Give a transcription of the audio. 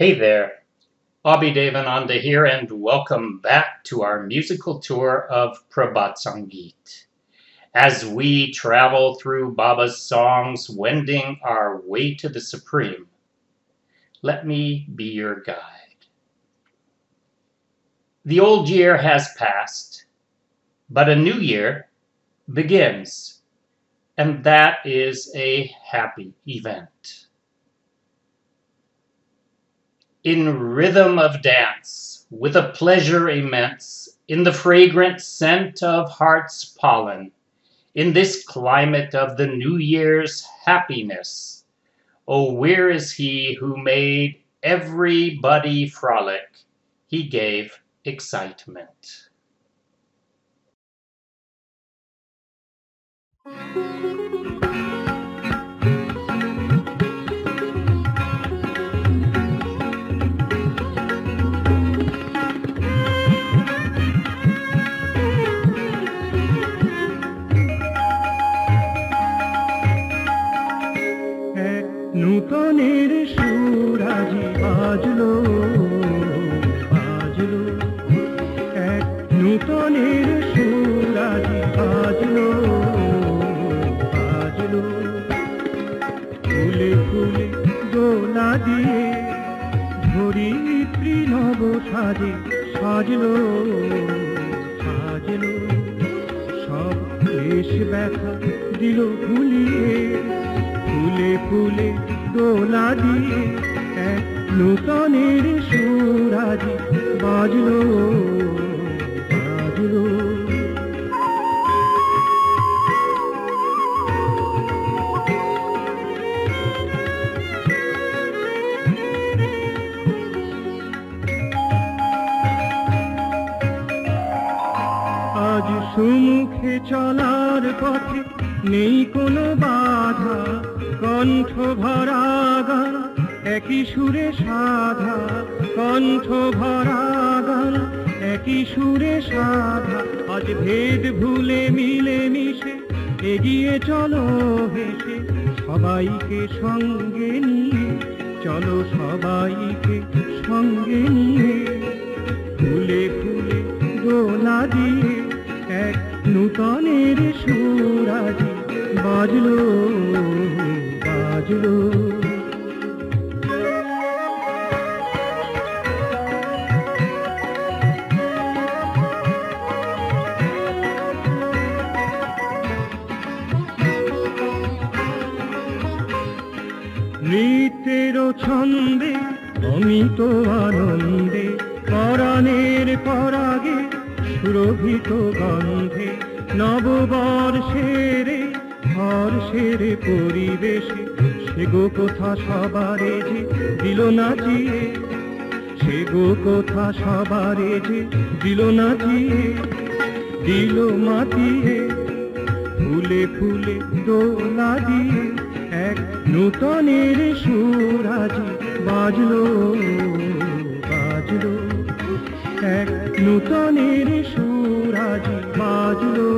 Hey there, Abhi Devananda here, and welcome back to our musical tour of Prabhat Sangeet. As we travel through Baba's songs, wending our way to the Supreme, let me be your guide. The old year has passed, but a new year begins, and that is a happy event in rhythm of dance, with a pleasure immense, in the fragrant scent of heart's pollen, in this climate of the New Year's happiness. Oh, where is he who made everybody frolic? He gave excitement. দোলা দিয়ে ধরিত্রী নব সাজে সাজলো সাজলো। সব বেশ ব্যথা দিল ভুলিয়ে ফুলে ফুলে দোলা দিয়ে এক নূতনের সুরাজি বাজলো বাজলো। আজ সুমুখে চলার পথে নেই কোনো বাধা, কণ্ঠ ভরা গান একই সুরে সাধা, কণ্ঠ ভরা গান একই সুরে সাধা। আজ ভেদ ভুলে মিলে মিশে এগিয়ে চলো হেসে, সবাইকে সঙ্গে নিয়ে, চলো সবাইকে সঙ্গে নিয়ে। ফুলে ফুলে দোলা দিয়ে এক নূতনের সুরাজি বাজলো বাজলো। নৃত্যের ছন্দে অমিত আনন্দে সুরভিত গন্ধে নববর্ষের হর্ষের পরিবেশে, সে গো কোথা সবারে যে দিল নাচিয়ে সে গো কোথা সবারে যে দিল নাচিয়ে দিল মাতিয়ে ফুলে ফুলে দোলা দিয়ে, এক নূতনের সুরাজি বাজলো বাজলো। এক নূতনের সুরাজি বাজলো বাজলো